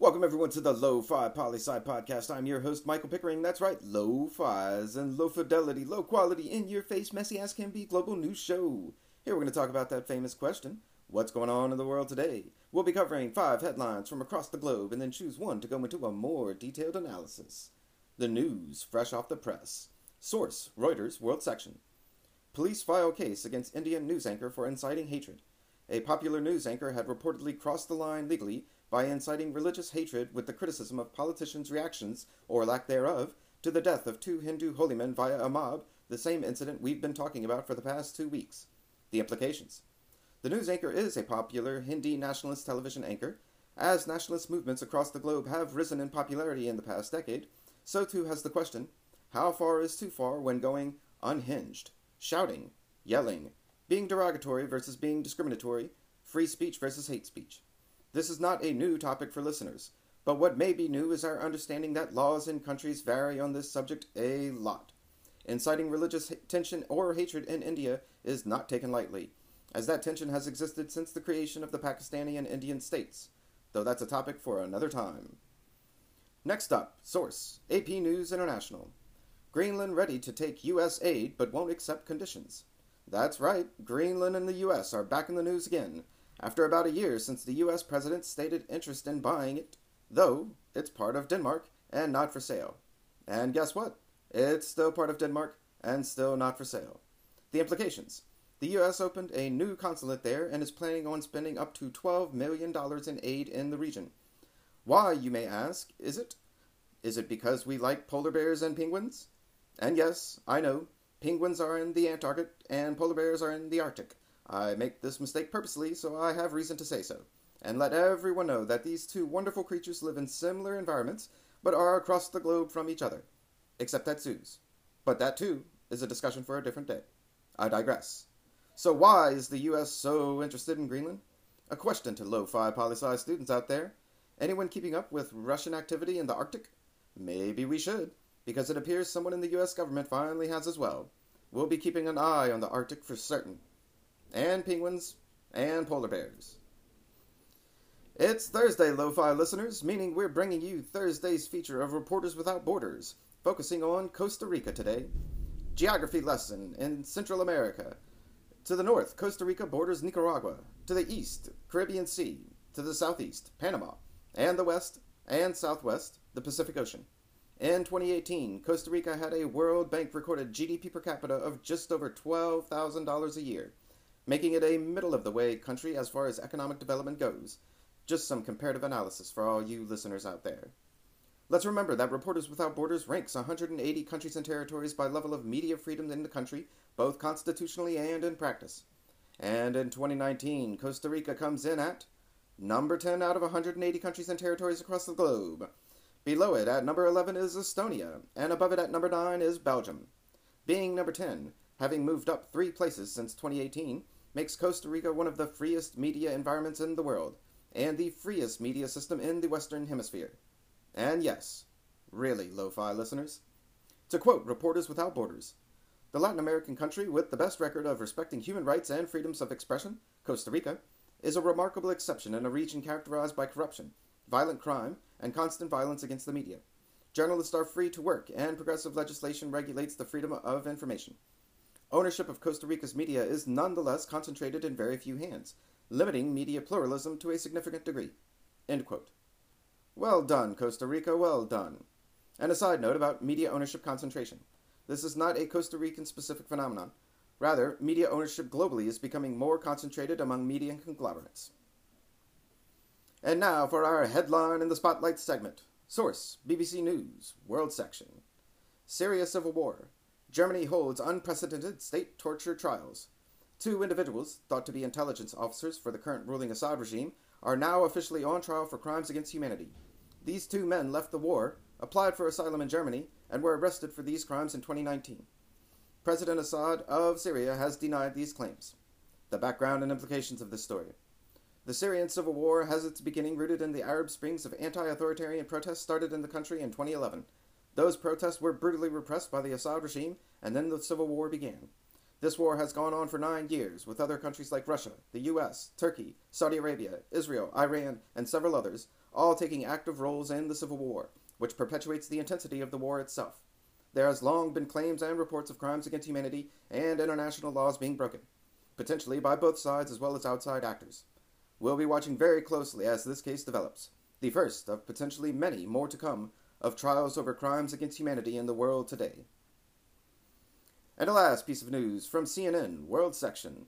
Welcome everyone to the Lo-Fi Poli-Sci Podcast. I'm your host, Michael Pickering. That's right, Lo-Fi's and low fidelity, low quality, in your face, messy as can be global news show. Here we're going to talk about that famous question What's going on in the world today? We'll be covering five headlines from across the globe and then choose one to go into a more detailed analysis. The news, fresh off the press. Source Reuters World Section. Police file case against Indian news anchor for inciting hatred. A popular news anchor had reportedly crossed the line legally by inciting religious hatred with the criticism of politicians' reactions, or lack thereof, to the death of two Hindu holy men via a mob, the same incident we've been talking about for the past two weeks. The implications. The news anchor is a popular Hindu nationalist television anchor. As nationalist movements across the globe have risen in popularity in the past decade, so too has the question how far is too far when going unhinged? Shouting, yelling, being derogatory versus being discriminatory, free speech versus hate speech. This is not a new topic for listeners, but what may be new is our understanding that laws in countries vary on this subject a lot. Inciting religious tension or hatred in India is not taken lightly, as that tension has existed since the creation of the Pakistani and Indian states, though that's a topic for another time. Next up, source AP News International. Greenland ready to take U.S. aid but won't accept conditions. That's right, Greenland and the U.S. are back in the news again after about a year since the US president stated interest in buying it, though it's part of Denmark and not for sale. And guess what? It's still part of Denmark and still not for sale. The implications. The US opened a new consulate there and is planning on spending up to $12 million in aid in the region. Why, you may ask, is it? Is it because we like polar bears and penguins? And yes, I know, penguins are in the Antarctic and polar bears are in the Arctic. I make this mistake purposely, so I have reason to say so, and let everyone know that these two wonderful creatures live in similar environments, but are across the globe from each other, except at zoos. But that, too, is a discussion for a different day. I digress. So, why is the U.S. so interested in Greenland? A question to low fi poli sci students out there. Anyone keeping up with Russian activity in the Arctic? Maybe we should, because it appears someone in the U.S. government finally has as well. We'll be keeping an eye on the Arctic for certain and penguins, and polar bears. It's Thursday, Lo-Fi listeners, meaning we're bringing you Thursday's feature of Reporters Without Borders, focusing on Costa Rica today. Geography lesson in Central America. To the north, Costa Rica borders Nicaragua. To the east, Caribbean Sea. To the southeast, Panama. And the west and southwest, the Pacific Ocean. In 2018, Costa Rica had a World Bank recorded GDP per capita of just over $12,000 a year making it a middle of the way country as far as economic development goes. Just some comparative analysis for all you listeners out there. Let's remember that Reporters Without Borders ranks 180 countries and territories by level of media freedom in the country, both constitutionally and in practice. And in 2019, Costa Rica comes in at number 10 out of 180 countries and territories across the globe. Below it at number 11 is Estonia, and above it at number 9 is Belgium. Being number 10, having moved up three places since 2018, makes Costa Rica one of the freest media environments in the world, and the freest media system in the Western Hemisphere. And yes, really, lo fi listeners. To quote Reporters Without Borders, the Latin American country with the best record of respecting human rights and freedoms of expression, Costa Rica, is a remarkable exception in a region characterized by corruption, violent crime, and constant violence against the media. Journalists are free to work, and progressive legislation regulates the freedom of information. Ownership of Costa Rica's media is nonetheless concentrated in very few hands, limiting media pluralism to a significant degree. Well done, Costa Rica, well done. And a side note about media ownership concentration. This is not a Costa Rican specific phenomenon. Rather, media ownership globally is becoming more concentrated among media conglomerates. And now for our headline in the Spotlight segment. Source BBC News, World Section. Syria Civil War. Germany holds unprecedented state torture trials. Two individuals, thought to be intelligence officers for the current ruling Assad regime, are now officially on trial for crimes against humanity. These two men left the war, applied for asylum in Germany, and were arrested for these crimes in 2019. President Assad of Syria has denied these claims. The background and implications of this story. The Syrian civil war has its beginning rooted in the Arab Springs of anti authoritarian protests started in the country in 2011. Those protests were brutally repressed by the Assad regime, and then the civil war began. This war has gone on for nine years, with other countries like Russia, the US, Turkey, Saudi Arabia, Israel, Iran, and several others all taking active roles in the civil war, which perpetuates the intensity of the war itself. There has long been claims and reports of crimes against humanity and international laws being broken, potentially by both sides as well as outside actors. We'll be watching very closely as this case develops, the first of potentially many more to come of trials over crimes against humanity in the world today. And a last piece of news from CNN World Section.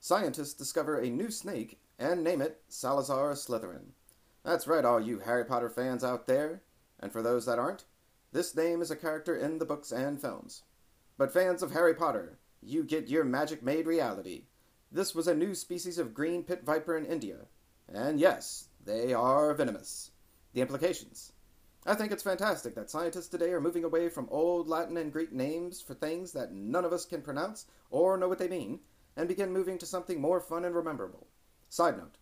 Scientists discover a new snake and name it Salazar Slytherin. That's right, all you Harry Potter fans out there. And for those that aren't, this name is a character in the books and films. But fans of Harry Potter, you get your magic made reality. This was a new species of green pit viper in India. And yes, they are venomous. The implications. I think it's fantastic that scientists today are moving away from old Latin and Greek names for things that none of us can pronounce or know what they mean, and begin moving to something more fun and rememberable. Side note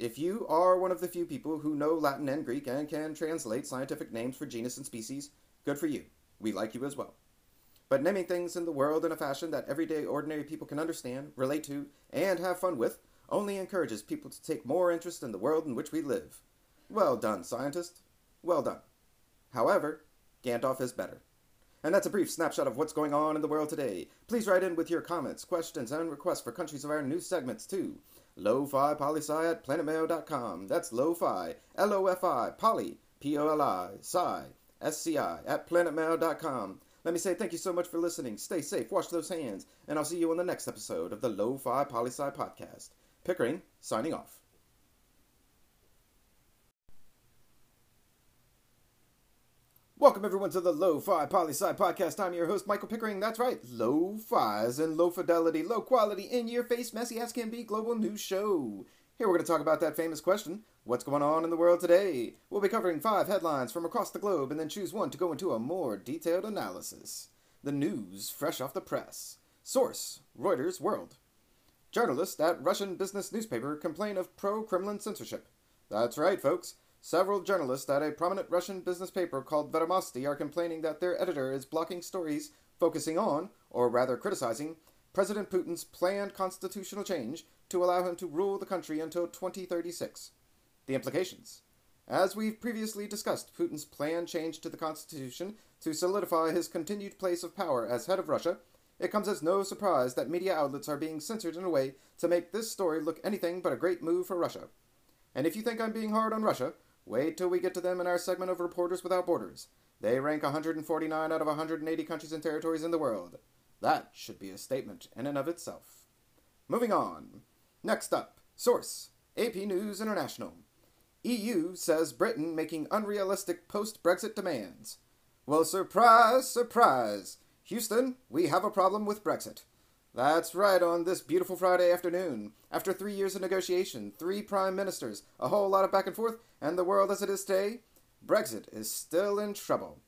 If you are one of the few people who know Latin and Greek and can translate scientific names for genus and species, good for you. We like you as well. But naming things in the world in a fashion that everyday ordinary people can understand, relate to, and have fun with only encourages people to take more interest in the world in which we live. Well done, scientist. Well done. However, Gandalf is better. And that's a brief snapshot of what's going on in the world today. Please write in with your comments, questions, and requests for countries of our new segments too. Lo-Fi Poli-Sci at planetmail.com. That's Lo-Fi, L-O-F-I, Poly, P-O-L-I, Sci, S-C-I, at planetmail.com. Let me say thank you so much for listening. Stay safe, wash those hands, and I'll see you on the next episode of the Lo-Fi Poli-Sci podcast. Pickering, signing off. Welcome everyone to the Lo-Fi Poli-Sci Podcast. I'm your host, Michael Pickering. That's right, Lo-Fi's and low fidelity, low quality, in your face, messy as can be global news show. Here we're going to talk about that famous question what's going on in the world today? We'll be covering five headlines from across the globe and then choose one to go into a more detailed analysis. The news fresh off the press. Source Reuters World. Journalists at Russian business newspaper complain of pro Kremlin censorship. That's right, folks. Several journalists at a prominent Russian business paper called Vedomosti are complaining that their editor is blocking stories focusing on, or rather criticizing, President Putin's planned constitutional change to allow him to rule the country until 2036. The implications. As we've previously discussed, Putin's planned change to the constitution to solidify his continued place of power as head of Russia, it comes as no surprise that media outlets are being censored in a way to make this story look anything but a great move for Russia. And if you think I'm being hard on Russia, Wait till we get to them in our segment of Reporters Without Borders. They rank 149 out of 180 countries and territories in the world. That should be a statement in and of itself. Moving on. Next up, source AP News International. EU says Britain making unrealistic post Brexit demands. Well, surprise, surprise. Houston, we have a problem with Brexit. That's right, on this beautiful Friday afternoon. After three years of negotiation, three prime ministers, a whole lot of back and forth, and the world as it is today, Brexit is still in trouble.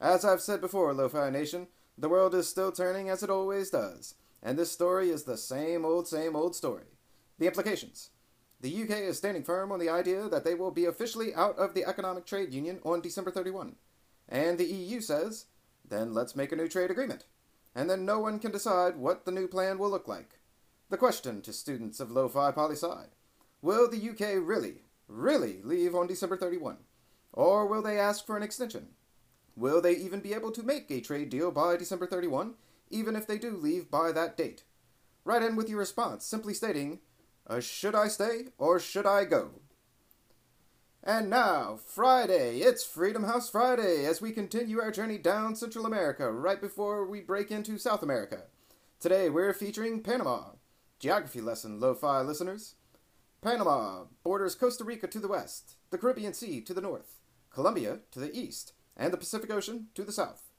As I've said before, Lo-Fi Nation, the world is still turning as it always does, and this story is the same old, same old story. The implications. The UK is standing firm on the idea that they will be officially out of the Economic Trade Union on December 31. And the EU says, then let's make a new trade agreement and then no one can decide what the new plan will look like. The question to students of Lo-Fi Poli-Sci Will the UK really, really leave on December 31? Or will they ask for an extension? Will they even be able to make a trade deal by December 31, even if they do leave by that date? Write in with your response, simply stating, uh, Should I stay or should I go? And now, Friday. It's Freedom House Friday as we continue our journey down Central America right before we break into South America. Today we're featuring Panama. Geography lesson, lo-fi listeners. Panama borders Costa Rica to the west, the Caribbean Sea to the north, Colombia to the east, and the Pacific Ocean to the south.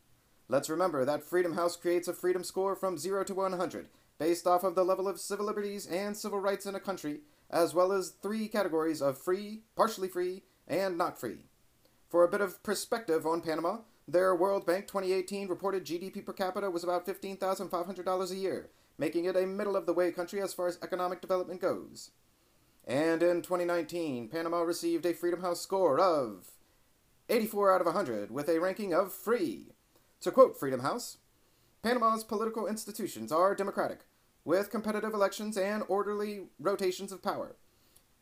Let's remember that Freedom House creates a freedom score from 0 to 100 based off of the level of civil liberties and civil rights in a country as well as three categories of free, partially free, and not free. For a bit of perspective on Panama, their World Bank 2018 reported GDP per capita was about $15,500 a year, making it a middle of the way country as far as economic development goes. And in 2019, Panama received a Freedom House score of 84 out of 100 with a ranking of free. To quote Freedom House, Panama's political institutions are democratic, with competitive elections and orderly rotations of power.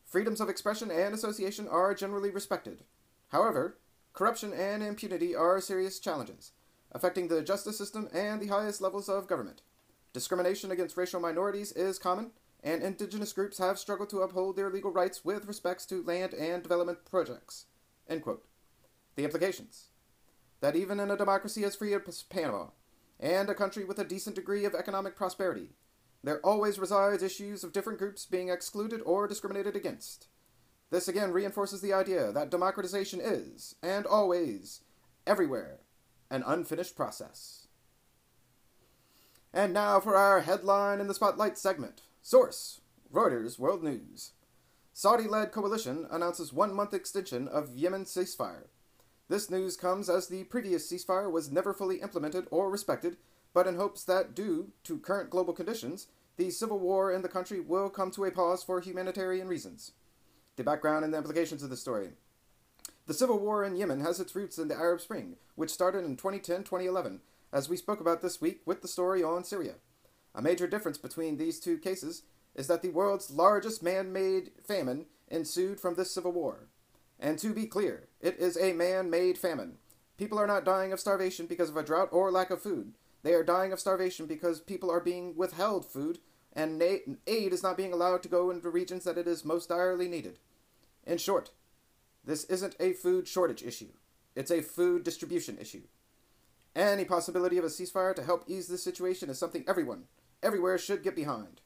Freedoms of expression and association are generally respected. However, corruption and impunity are serious challenges, affecting the justice system and the highest levels of government. Discrimination against racial minorities is common, and indigenous groups have struggled to uphold their legal rights with respects to land and development projects. The implications that even in a democracy as free as Panama, and a country with a decent degree of economic prosperity, there always resides issues of different groups being excluded or discriminated against. This again reinforces the idea that democratization is, and always, everywhere, an unfinished process. And now for our headline in the spotlight segment. Source Reuters World News. Saudi led coalition announces one month extension of Yemen ceasefire. This news comes as the previous ceasefire was never fully implemented or respected, but in hopes that, due to current global conditions, the civil war in the country will come to a pause for humanitarian reasons. The background and the implications of the story. The civil war in Yemen has its roots in the Arab Spring, which started in 2010 2011 as we spoke about this week with the story on Syria. A major difference between these two cases is that the world's largest man made famine ensued from this civil war. And to be clear, it is a man made famine. People are not dying of starvation because of a drought or lack of food. They are dying of starvation because people are being withheld food, and aid is not being allowed to go into regions that it is most direly needed. In short, this isn't a food shortage issue, it's a food distribution issue. Any possibility of a ceasefire to help ease this situation is something everyone, everywhere, should get behind.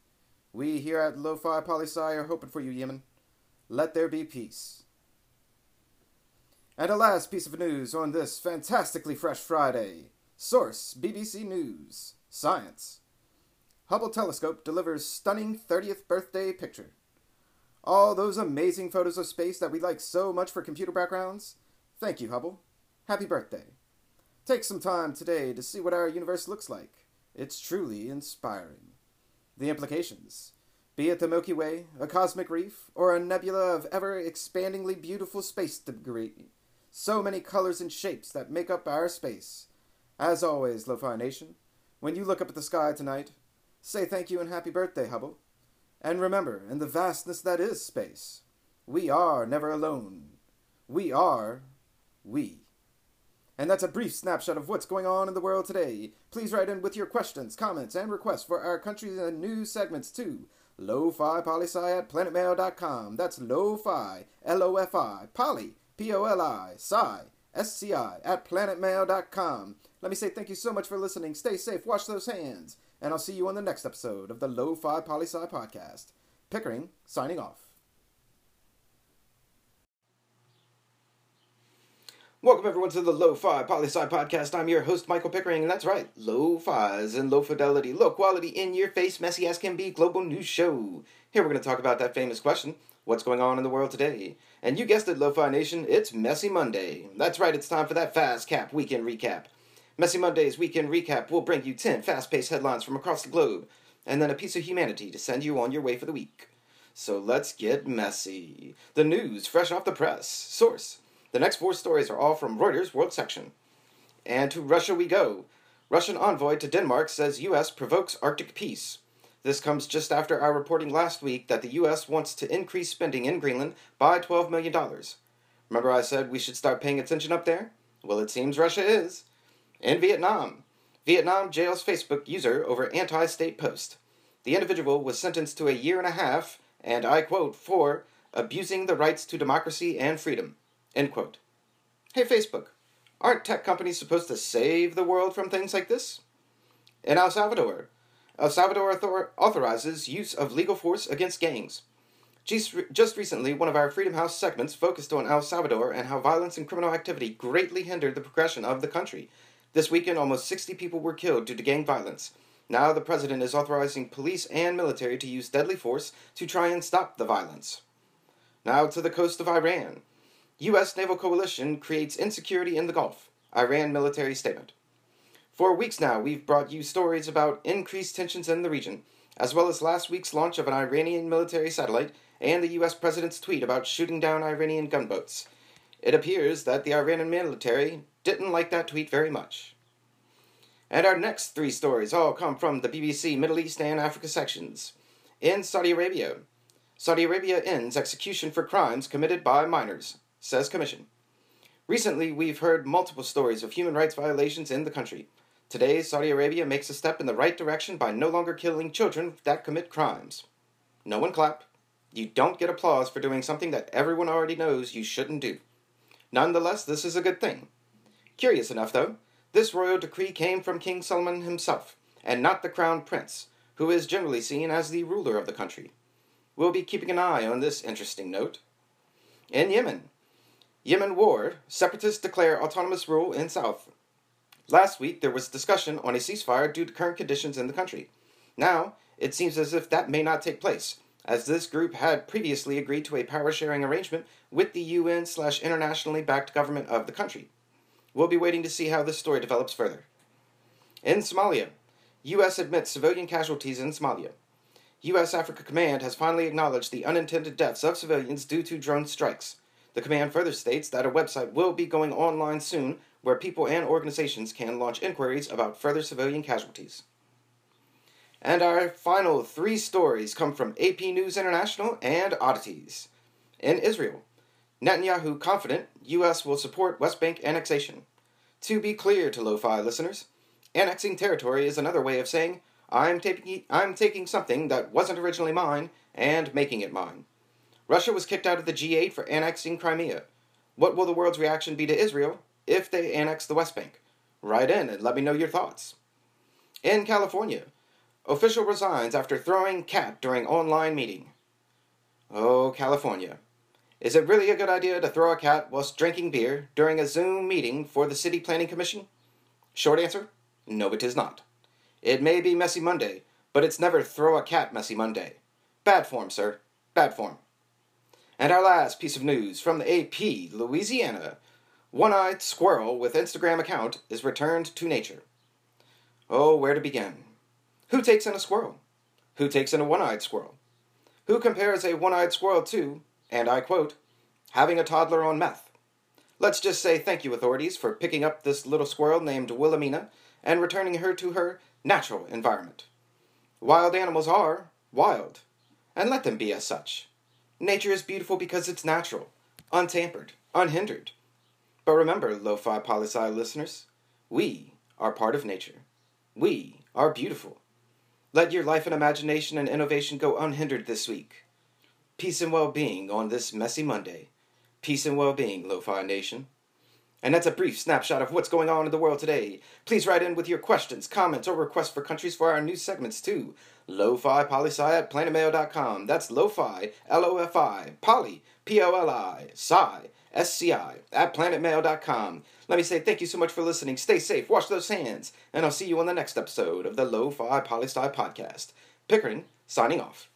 We here at Lo-Fi Poli-Sci are hoping for you, Yemen. Let there be peace. And a last piece of news on this fantastically fresh Friday. Source BBC News. Science. Hubble telescope delivers stunning 30th birthday picture. All those amazing photos of space that we like so much for computer backgrounds. Thank you, Hubble. Happy birthday. Take some time today to see what our universe looks like. It's truly inspiring. The implications be it the Milky Way, a cosmic reef, or a nebula of ever expandingly beautiful space debris. So many colors and shapes that make up our space. As always, Lo-Fi Nation, when you look up at the sky tonight, say thank you and happy birthday, Hubble. And remember, in the vastness that is space, we are never alone. We are we. And that's a brief snapshot of what's going on in the world today. Please write in with your questions, comments, and requests for our country and news segments to lo-fi poli-sci at planetmail.com. That's lo-fi, L-O-F-I, poly, P-O-L-I, sci, S-C-I, at planetmail.com. Let me say thank you so much for listening. Stay safe, wash those hands, and I'll see you on the next episode of the Lo-Fi Poli-Sci podcast. Pickering, signing off. Welcome everyone to the Lo-Fi Poli-Sci Podcast. I'm your host, Michael Pickering, and that's right, Lo-Fi's and low fidelity, low quality, in your face, messy as can be global news show. Here we're going to talk about that famous question, what's going on in the world today? And you guessed it, Lo-Fi Nation, it's Messy Monday. That's right, it's time for that Fast Cap Weekend Recap. Messy Monday's Weekend Recap will bring you 10 fast-paced headlines from across the globe, and then a piece of humanity to send you on your way for the week. So let's get messy. The news fresh off the press. Source the next four stories are all from Reuters World Section. And to Russia we go. Russian envoy to Denmark says U.S. provokes Arctic peace. This comes just after our reporting last week that the U.S. wants to increase spending in Greenland by $12 million. Remember, I said we should start paying attention up there? Well, it seems Russia is. In Vietnam, Vietnam jails Facebook user over anti state post. The individual was sentenced to a year and a half, and I quote, for abusing the rights to democracy and freedom. End quote. Hey, Facebook, aren't tech companies supposed to save the world from things like this? In El Salvador, El Salvador author- authorizes use of legal force against gangs. Just recently, one of our Freedom House segments focused on El Salvador and how violence and criminal activity greatly hindered the progression of the country. This weekend, almost 60 people were killed due to gang violence. Now, the president is authorizing police and military to use deadly force to try and stop the violence. Now to the coast of Iran. U.S. naval coalition creates insecurity in the Gulf. Iran military statement. For weeks now, we've brought you stories about increased tensions in the region, as well as last week's launch of an Iranian military satellite and the U.S. president's tweet about shooting down Iranian gunboats. It appears that the Iranian military didn't like that tweet very much. And our next three stories all come from the BBC Middle East and Africa sections. In Saudi Arabia, Saudi Arabia ends execution for crimes committed by minors, says Commission. Recently, we've heard multiple stories of human rights violations in the country. Today, Saudi Arabia makes a step in the right direction by no longer killing children that commit crimes. No one clap. You don't get applause for doing something that everyone already knows you shouldn't do. Nonetheless, this is a good thing. Curious enough, though, this royal decree came from King Solomon himself, and not the crown prince, who is generally seen as the ruler of the country. We'll be keeping an eye on this interesting note. In Yemen, Yemen war, separatists declare autonomous rule in south. Last week there was discussion on a ceasefire due to current conditions in the country. Now, it seems as if that may not take place, as this group had previously agreed to a power sharing arrangement with the UN slash internationally backed government of the country. We'll be waiting to see how this story develops further. In Somalia, U.S. admits civilian casualties in Somalia. U.S. Africa Command has finally acknowledged the unintended deaths of civilians due to drone strikes. The command further states that a website will be going online soon where people and organizations can launch inquiries about further civilian casualties. And our final three stories come from AP News International and Oddities. In Israel, Netanyahu confident U.S. will support West Bank annexation. To be clear to Lo-Fi listeners, annexing territory is another way of saying I'm taking I'm taking something that wasn't originally mine and making it mine. Russia was kicked out of the G8 for annexing Crimea. What will the world's reaction be to Israel if they annex the West Bank? Write in and let me know your thoughts. In California, official resigns after throwing cat during online meeting. Oh, California. Is it really a good idea to throw a cat whilst drinking beer during a Zoom meeting for the City Planning Commission? Short answer no, it is not. It may be Messy Monday, but it's never throw a cat Messy Monday. Bad form, sir. Bad form. And our last piece of news from the AP, Louisiana. One eyed squirrel with Instagram account is returned to nature. Oh, where to begin? Who takes in a squirrel? Who takes in a one eyed squirrel? Who compares a one eyed squirrel to and I quote, having a toddler on meth. Let's just say thank you, authorities, for picking up this little squirrel named Wilhelmina and returning her to her natural environment. Wild animals are wild, and let them be as such. Nature is beautiful because it's natural, untampered, unhindered. But remember, lo-fi poli-sci listeners, we are part of nature. We are beautiful. Let your life and imagination and innovation go unhindered this week. Peace and well being on this messy Monday. Peace and well being, Lo Fi Nation. And that's a brief snapshot of what's going on in the world today. Please write in with your questions, comments, or requests for countries for our new segments too. Lo-Fi Poli-Sci at planetmail.com. That's Lo-Fi, L-O-F-I, Poly, P-O-L-I, Sci, S-C-I, at planetmail.com. Let me say thank you so much for listening. Stay safe, wash those hands, and I'll see you on the next episode of the Lo-Fi Poli-Sci podcast. Pickering, signing off.